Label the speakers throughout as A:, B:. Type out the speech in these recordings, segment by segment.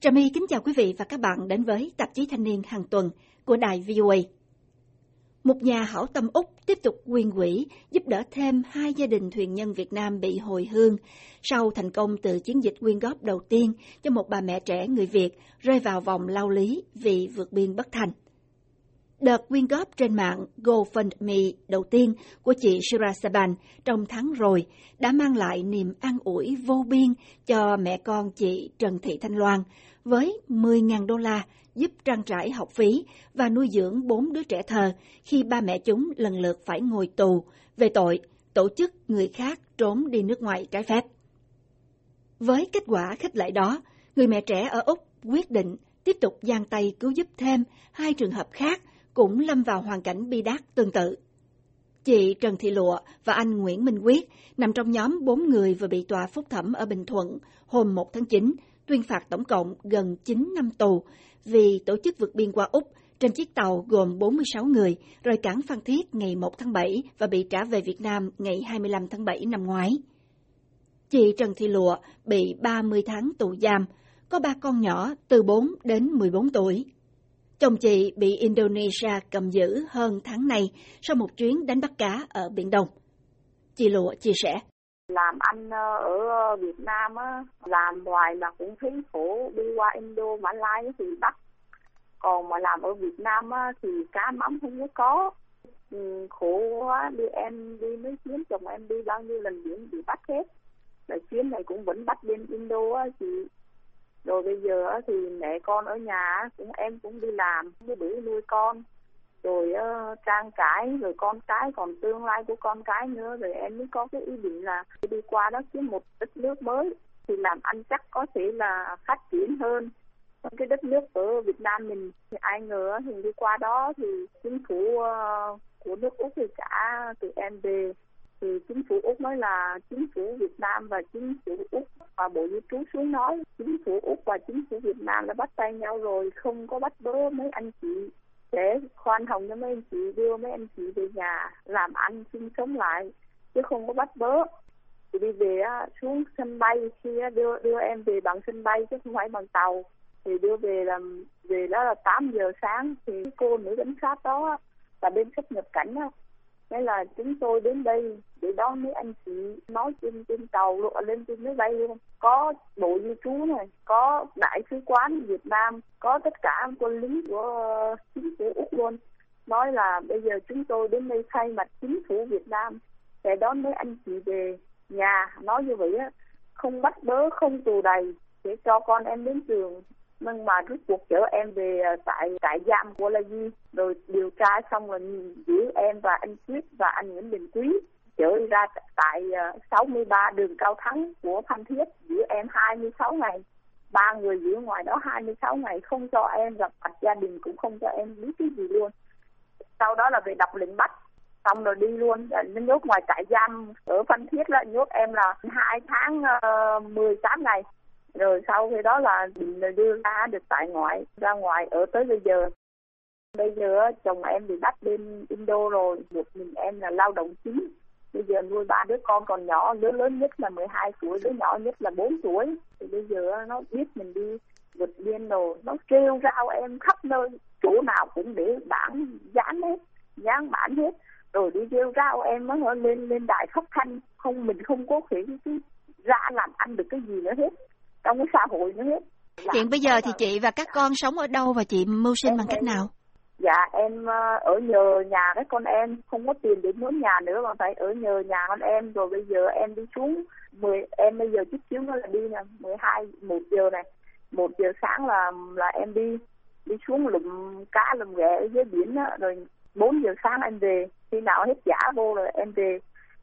A: Trà My kính chào quý vị và các bạn đến với tạp chí thanh niên hàng tuần của đài VOA. Một nhà hảo tâm Úc tiếp tục quyên quỹ giúp đỡ thêm hai gia đình thuyền nhân Việt Nam bị hồi hương sau thành công từ chiến dịch quyên góp đầu tiên cho một bà mẹ trẻ người Việt rơi vào vòng lao lý vì vượt biên bất thành. Đợt quyên góp trên mạng GoFundMe đầu tiên của chị Shira Saban trong tháng rồi đã mang lại niềm an ủi vô biên cho mẹ con chị Trần Thị Thanh Loan với 10.000 đô la giúp trang trải học phí và nuôi dưỡng bốn đứa trẻ thơ khi ba mẹ chúng lần lượt phải ngồi tù về tội tổ chức người khác trốn đi nước ngoài trái phép. Với kết quả khích lệ đó, người mẹ trẻ ở Úc quyết định tiếp tục giang tay cứu giúp thêm hai trường hợp khác cũng lâm vào hoàn cảnh bi đát tương tự. Chị Trần Thị Lụa và anh Nguyễn Minh Quyết nằm trong nhóm bốn người vừa bị tòa phúc thẩm ở Bình Thuận hôm 1 tháng 9 tuyên phạt tổng cộng gần 9 năm tù vì tổ chức vượt biên qua Úc trên chiếc tàu gồm 46 người rời cảng Phan Thiết ngày 1 tháng 7 và bị trả về Việt Nam ngày 25 tháng 7 năm ngoái. Chị Trần Thị Lụa bị 30 tháng tù giam, có ba con nhỏ từ 4 đến 14 tuổi. Chồng chị bị Indonesia cầm giữ hơn tháng này sau một chuyến đánh bắt cá ở Biển Đông. Chị Lụa chia sẻ.
B: Làm anh ờ, ở Việt Nam á, làm hoài mà cũng thấy khổ, đi qua Indo, Mã Lai thì bắt. Còn mà làm ở Việt Nam á, thì cá mắm không có có. Ừ, khổ quá, đi em đi mấy chuyến chồng em đi bao nhiêu lần biển bị bắt hết. Là chuyến này cũng vẫn bắt bên Indo á, chị rồi bây giờ thì mẹ con ở nhà cũng em cũng đi làm cứ bữa nuôi con. Rồi uh, trang trải rồi con cái còn tương lai của con cái nữa. Rồi em mới có cái ý định là đi qua đó kiếm một đất nước mới. Thì làm ăn chắc có thể là phát triển hơn cái đất nước ở Việt Nam mình. Thì ai ngờ thì đi qua đó thì chính phủ uh, của nước Úc thì cả tụi em về thì chính phủ Úc nói là chính phủ Việt Nam và chính phủ Úc và Bộ Di trú xuống nói, chính phủ Úc và chính phủ Việt Nam đã bắt tay nhau rồi, không có bắt bớ mấy anh chị để khoan hồng cho mấy anh chị, đưa mấy anh chị về nhà làm ăn sinh sống lại, chứ không có bắt bớ. Thì đi về xuống sân bay khi đưa đưa em về bằng sân bay chứ không phải bằng tàu. Thì đưa về làm về đó là 8 giờ sáng thì cô nữ cảnh sát đó là bên xuất nhập cảnh đó Thế là chúng tôi đến đây để đón mấy anh chị nói trên trên tàu luôn, lên trên máy bay luôn. Có bộ di trú này, có đại sứ quán Việt Nam, có tất cả quân lính của ờ, chính phủ Úc luôn. Nói là bây giờ chúng tôi đến đây thay mặt chính phủ Việt Nam để đón mấy anh chị về nhà. Nói như vậy á, không bắt bớ, không tù đầy để cho con em đến trường nhưng mà rút cuộc chở em về à, tại trại giam của La Di rồi điều tra xong rồi giữ em và anh Quyết và anh Nguyễn Đình Quý. Chở ra tại à, 63 đường Cao Thắng của Phan Thiết. Giữ em 26 ngày. Ba người giữ ngoài đó 26 ngày. Không cho em gặp mặt gia đình cũng không cho em biết cái gì luôn. Sau đó là về đọc lệnh bắt. Xong rồi đi luôn. Nó nhốt ngoài trại giam ở Phan Thiết là nhốt em là hai tháng à, uh, 18 ngày rồi sau khi đó là đưa ra được tại ngoại, ra ngoài ở tới bây giờ. Bây giờ chồng em bị bắt bên Indo rồi, một mình em là lao động chính. Bây giờ nuôi ba đứa con còn nhỏ, đứa lớn nhất là 12 tuổi, đứa nhỏ nhất là 4 tuổi. Thì bây giờ nó biết mình đi vượt biên rồi. Nó kêu rao em khắp nơi, chỗ nào cũng để bản dán hết, dán bản hết. Rồi đi kêu rao em nó lên lên đài khóc thanh, không, mình không có thể ra làm ăn được cái gì nữa hết trong cái xã hội nữa
A: hiện bây giờ thì chị và các con sống ở đâu và chị mưu sinh bằng cách nào?
B: Dạ em ờ, ở nhờ nhà các con em. Không có tiền để mướn nhà nữa mà phải ở nhờ nhà con em. Rồi bây giờ em đi xuống mười em bây giờ chút xíu nữa là đi nè. mười hai một giờ này. Một giờ sáng là là em đi. Đi xuống lụm cá lụm ghẹ ở dưới biển đó, rồi bốn giờ sáng em về. Khi nào hết giả vô rồi em về.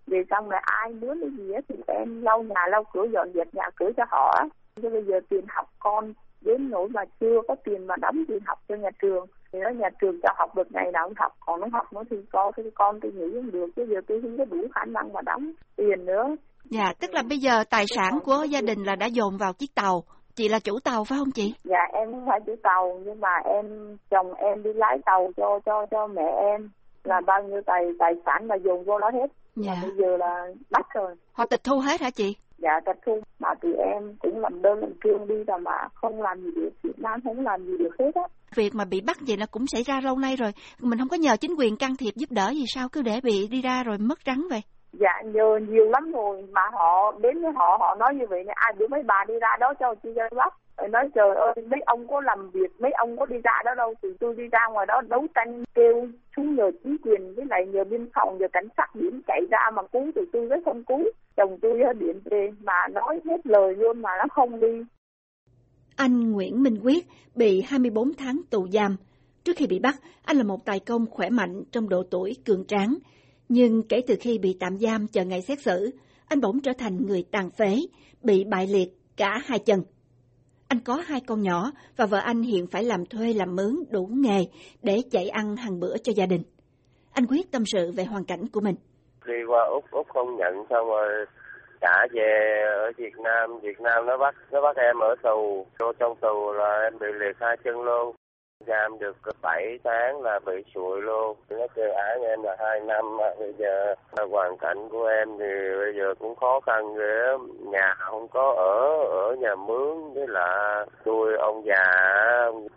B: Về xong rồi ai muốn cái gì á thì em lau nhà lau cửa dọn dẹp nhà cửa cho họ Chứ bây giờ tiền học con đến nỗi mà chưa có tiền mà đóng tiền học cho nhà trường thì nói nhà trường cho học được ngày nào cũng học còn nó học nữa thì con thì con tôi nghĩ không được chứ giờ tôi không có đủ khả năng mà đóng tiền nữa.
A: Dạ tức là bây giờ tài sản của gia đình là đã dồn vào chiếc tàu chị là chủ tàu phải không chị?
B: Dạ em không phải chủ tàu nhưng mà em chồng em đi lái tàu cho cho cho mẹ em là bao nhiêu tài tài sản là dồn vô đó hết.
A: Dạ.
B: bây giờ là bắt rồi.
A: Họ tịch thu hết hả chị
B: dạ tập trung. Mà tụi em cũng làm đơn làm kêu đi rồi mà không làm gì được. Việt Nam không làm gì được hết á.
A: Việc mà bị bắt vậy nó cũng xảy ra lâu nay rồi. Mình không có nhờ chính quyền can thiệp giúp đỡ gì sao? Cứ để bị đi ra rồi mất trắng vậy.
B: Dạ nhờ nhiều lắm rồi. Mà họ đến với họ họ nói như vậy này ai biểu mấy bà đi ra đó cho chị dân bắt nói trời ơi mấy ông có làm việc mấy ông có đi ra đó đâu. Thì tôi đi ra ngoài đó đấu tranh kêu xuống nhờ chính quyền với lại nhờ biên phòng nhờ cảnh sát biển chạy ra mà cứu thì tôi rất không cứu chồng tôi điện về mà nói hết lời luôn mà nó không đi
A: anh Nguyễn Minh Quyết bị 24 tháng tù giam. Trước khi bị bắt, anh là một tài công khỏe mạnh trong độ tuổi cường tráng. Nhưng kể từ khi bị tạm giam chờ ngày xét xử, anh bỗng trở thành người tàn phế, bị bại liệt cả hai chân. Anh có hai con nhỏ và vợ anh hiện phải làm thuê làm mướn đủ nghề để chạy ăn hàng bữa cho gia đình. Anh quyết tâm sự về hoàn cảnh của mình.
C: Đi qua Úc, Úc không nhận xong rồi trả về ở Việt Nam, Việt Nam nó bắt nó bắt em ở tù, vô trong tù là em bị liệt hai chân luôn. Giam được 7 tháng là bị sụi luôn. Nó kêu án em là hai năm, mà bây giờ hoàn cảnh của em thì bây giờ cũng khó khăn ghê Nhà không có ở, ở nhà mướn với là nuôi ông già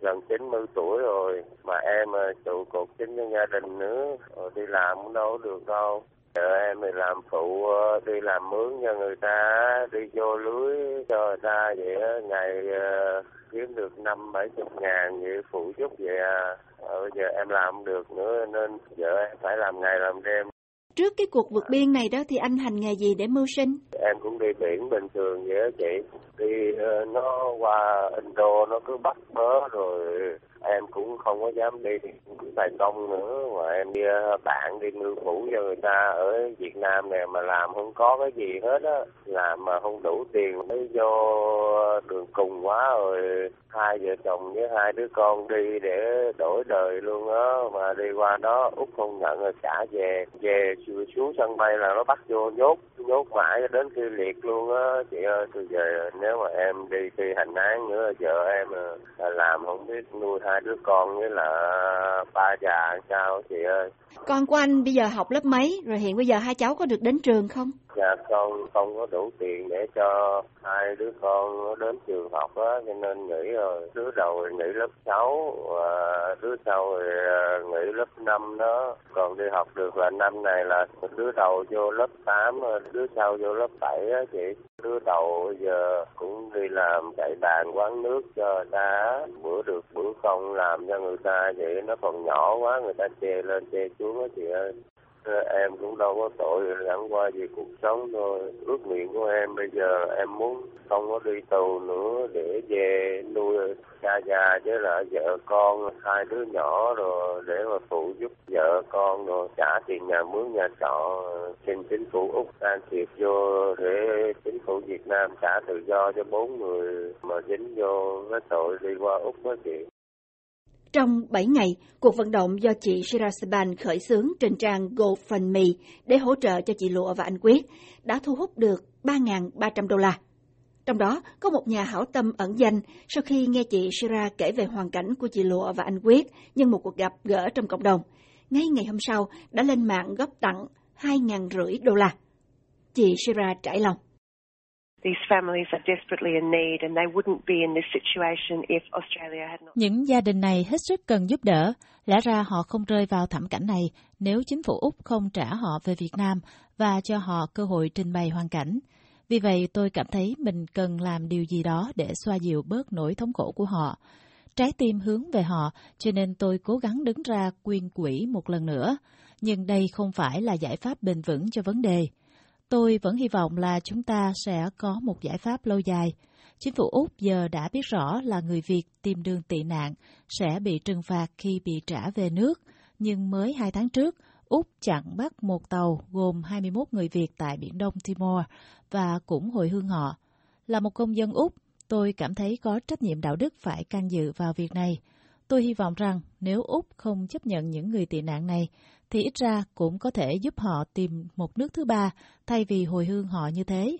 C: gần 90 tuổi rồi. Mà em à, trụ cột chính cho gia đình nữa, rồi đi làm cũng đâu được đâu. Em thì làm phụ ờ, đi làm mướn cho người ta, đi vô lưới cho người ta vậy ngày uh, kiếm được năm bảy chục ngàn vậy phụ giúp vậy à. Ờ, bây giờ em làm không được nữa nên giờ em phải làm ngày làm đêm.
A: Trước cái cuộc vượt biên này đó thì anh hành nghề gì để mưu sinh?
C: Em cũng đi biển bình thường vậy đó chị. Đi nó qua Indo nó cứ bắt bớ rồi em cũng không có dám đi thành công nữa. Mà em đi bạn đi mưu phủ cho người ta ở Việt Nam này mà làm không có cái gì hết á. Làm mà không đủ tiền mới vô đường cùng quá rồi hai vợ chồng với hai đứa con đi để đổi đời luôn á. Mà đi qua đó út không nhận rồi trả về. Về xuống sân bay là nó bắt vô nhốt nhốt mãi cho đến khi liệt luôn á. Chị ơi tôi về nếu mà em đi thi hành án nữa vợ em à, làm không biết nuôi hai đứa con với là ba già sao chị ơi?
A: Con của anh bây giờ học lớp mấy? Rồi hiện bây giờ hai cháu có được đến trường không?
C: Dạ con không có đủ tiền để cho hai đứa con đến trường học á cho nên nghỉ rồi. Đứa đầu thì nghỉ lớp 6 và đứa sau thì à, nghỉ lớp 5 đó. Còn đi học được là năm này là đứa đầu vô lớp 8 đứa sau vô lớp 7 á chị đứa đầu giờ cũng đi làm chạy bàn quán nước cho đá, ta bữa được bữa không làm cho người ta vậy nó còn nhỏ quá người ta chê lên chê xuống á chị ơi. Em cũng đâu có tội chẳng qua vì cuộc sống thôi. Ước nguyện của em bây giờ em muốn không có đi tù nữa để về nuôi cha già với lại vợ con hai đứa nhỏ rồi để mà phụ giúp vợ con rồi trả tiền nhà mướn nhà trọ xin chính phủ úc can thiệp vô để chính phủ việt nam trả tự do cho bốn người mà dính vô cái tội đi qua úc đó chị
A: trong 7 ngày, cuộc vận động do chị Shirasaban khởi xướng trên trang GoFundMe để hỗ trợ cho chị Lụa và anh Quyết đã thu hút được 3.300 đô la. Trong đó có một nhà hảo tâm ẩn danh sau khi nghe chị Shira kể về hoàn cảnh của chị Lụa và anh Quyết nhân một cuộc gặp gỡ trong cộng đồng. Ngay ngày hôm sau đã lên mạng góp tặng 2.500 đô la. Chị Shira trải lòng.
D: Những gia đình này hết sức cần giúp đỡ. Lẽ ra họ không rơi vào thảm cảnh này nếu chính phủ Úc không trả họ về Việt Nam và cho họ cơ hội trình bày hoàn cảnh. Vì vậy tôi cảm thấy mình cần làm điều gì đó để xoa dịu bớt nỗi thống khổ của họ. Trái tim hướng về họ, cho nên tôi cố gắng đứng ra quyên quỹ một lần nữa. Nhưng đây không phải là giải pháp bền vững cho vấn đề. Tôi vẫn hy vọng là chúng ta sẽ có một giải pháp lâu dài. Chính phủ Úc giờ đã biết rõ là người Việt tìm đường tị nạn sẽ bị trừng phạt khi bị trả về nước, nhưng mới hai tháng trước, Úc chặn bắt một tàu gồm 21 người Việt tại Biển Đông Timor và cũng hồi hương họ. Là một công dân Úc, tôi cảm thấy có trách nhiệm đạo đức phải can dự vào việc này. Tôi hy vọng rằng nếu Úc không chấp nhận những người tị nạn này, thì ít ra cũng có thể giúp họ tìm một nước thứ ba thay vì hồi hương họ như thế.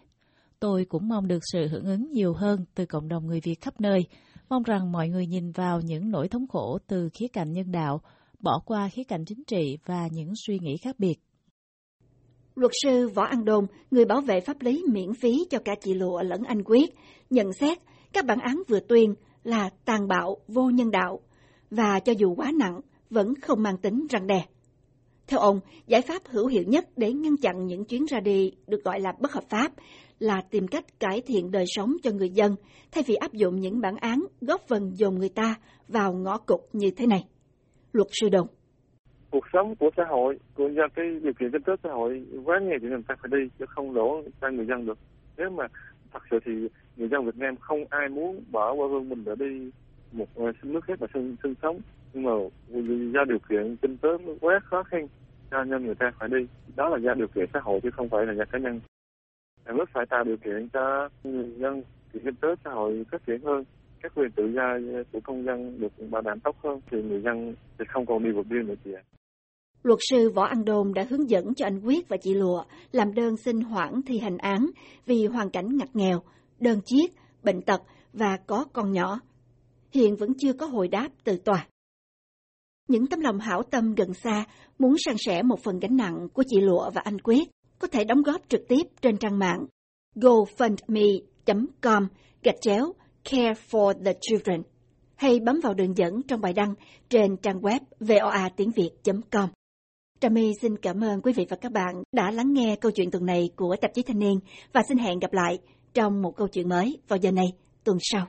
D: Tôi cũng mong được sự hưởng ứng nhiều hơn từ cộng đồng người Việt khắp nơi, mong rằng mọi người nhìn vào những nỗi thống khổ từ khía cạnh nhân đạo, bỏ qua khía cạnh chính trị và những suy nghĩ khác biệt.
A: Luật sư Võ An Đôn, người bảo vệ pháp lý miễn phí cho cả chị Lụa lẫn anh Quyết, nhận xét các bản án vừa tuyên là tàn bạo, vô nhân đạo và cho dù quá nặng vẫn không mang tính răng đe. Theo ông, giải pháp hữu hiệu nhất để ngăn chặn những chuyến ra đi được gọi là bất hợp pháp là tìm cách cải thiện đời sống cho người dân thay vì áp dụng những bản án góp phần dồn người ta vào ngõ cụt như thế này. Luật sư Đồng.
E: Cuộc sống của xã hội của do cái điều kiện kinh tế xã hội quá nghèo thì người ta phải đi chứ không đổ cho người dân được. Nếu mà thật sự thì người dân Việt Nam không ai muốn bỏ qua hương mình để đi một ờ, nước khác mà sinh, sinh sống. Nhưng mà do điều kiện kinh tế quá khó khăn cho nên người ta phải đi. Đó là do điều kiện xã hội chứ không phải là do cá nhân. Nhà nước phải tạo điều kiện cho người dân thì kinh tế xã hội phát triển hơn các quyền tự do của công dân được bảo đảm tốt hơn thì người dân sẽ không còn đi vượt biên nữa chị ạ.
A: Luật sư Võ An Đôn đã hướng dẫn cho anh Quyết và chị Lụa làm đơn xin hoãn thi hành án vì hoàn cảnh ngặt nghèo, đơn chiếc, bệnh tật và có con nhỏ. Hiện vẫn chưa có hồi đáp từ tòa. Những tấm lòng hảo tâm gần xa muốn san sẻ một phần gánh nặng của chị Lụa và anh Quyết có thể đóng góp trực tiếp trên trang mạng gofundme.com gạch chéo Care for the Children, hay bấm vào đường dẫn trong bài đăng trên trang web voa tiếng việt.com. Trà My xin cảm ơn quý vị và các bạn đã lắng nghe câu chuyện tuần này của tạp chí Thanh niên và xin hẹn gặp lại trong một câu chuyện mới vào giờ này, tuần sau.